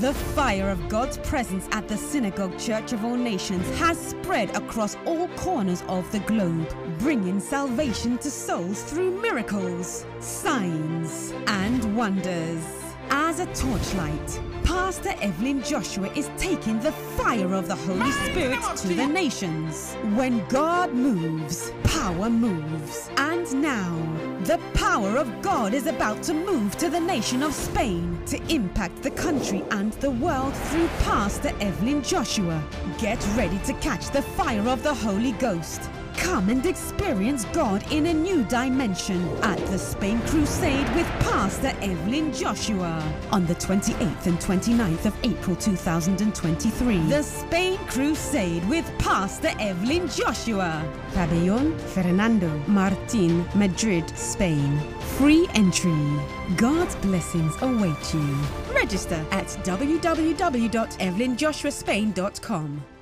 The fire of God's presence at the Synagogue Church of All Nations has spread across all corners of the globe, bringing salvation to souls through miracles, signs, and wonders. As a torchlight, Pastor Evelyn Joshua is taking the fire of the Holy Spirit to the nations. When God moves, power moves. And now, the power of God is about to move to the nation of Spain to impact the country and the world through Pastor Evelyn Joshua. Get ready to catch the fire of the Holy Ghost. Come and experience God in a new dimension at the Spain Crusade with Pastor Evelyn Joshua on the 28th and 29th of April 2023. The Spain Crusade with Pastor Evelyn Joshua. Pabellon Fernando Martin, Madrid, Spain. Free entry. God's blessings await you. Register at www.evelynjoshuaspain.com.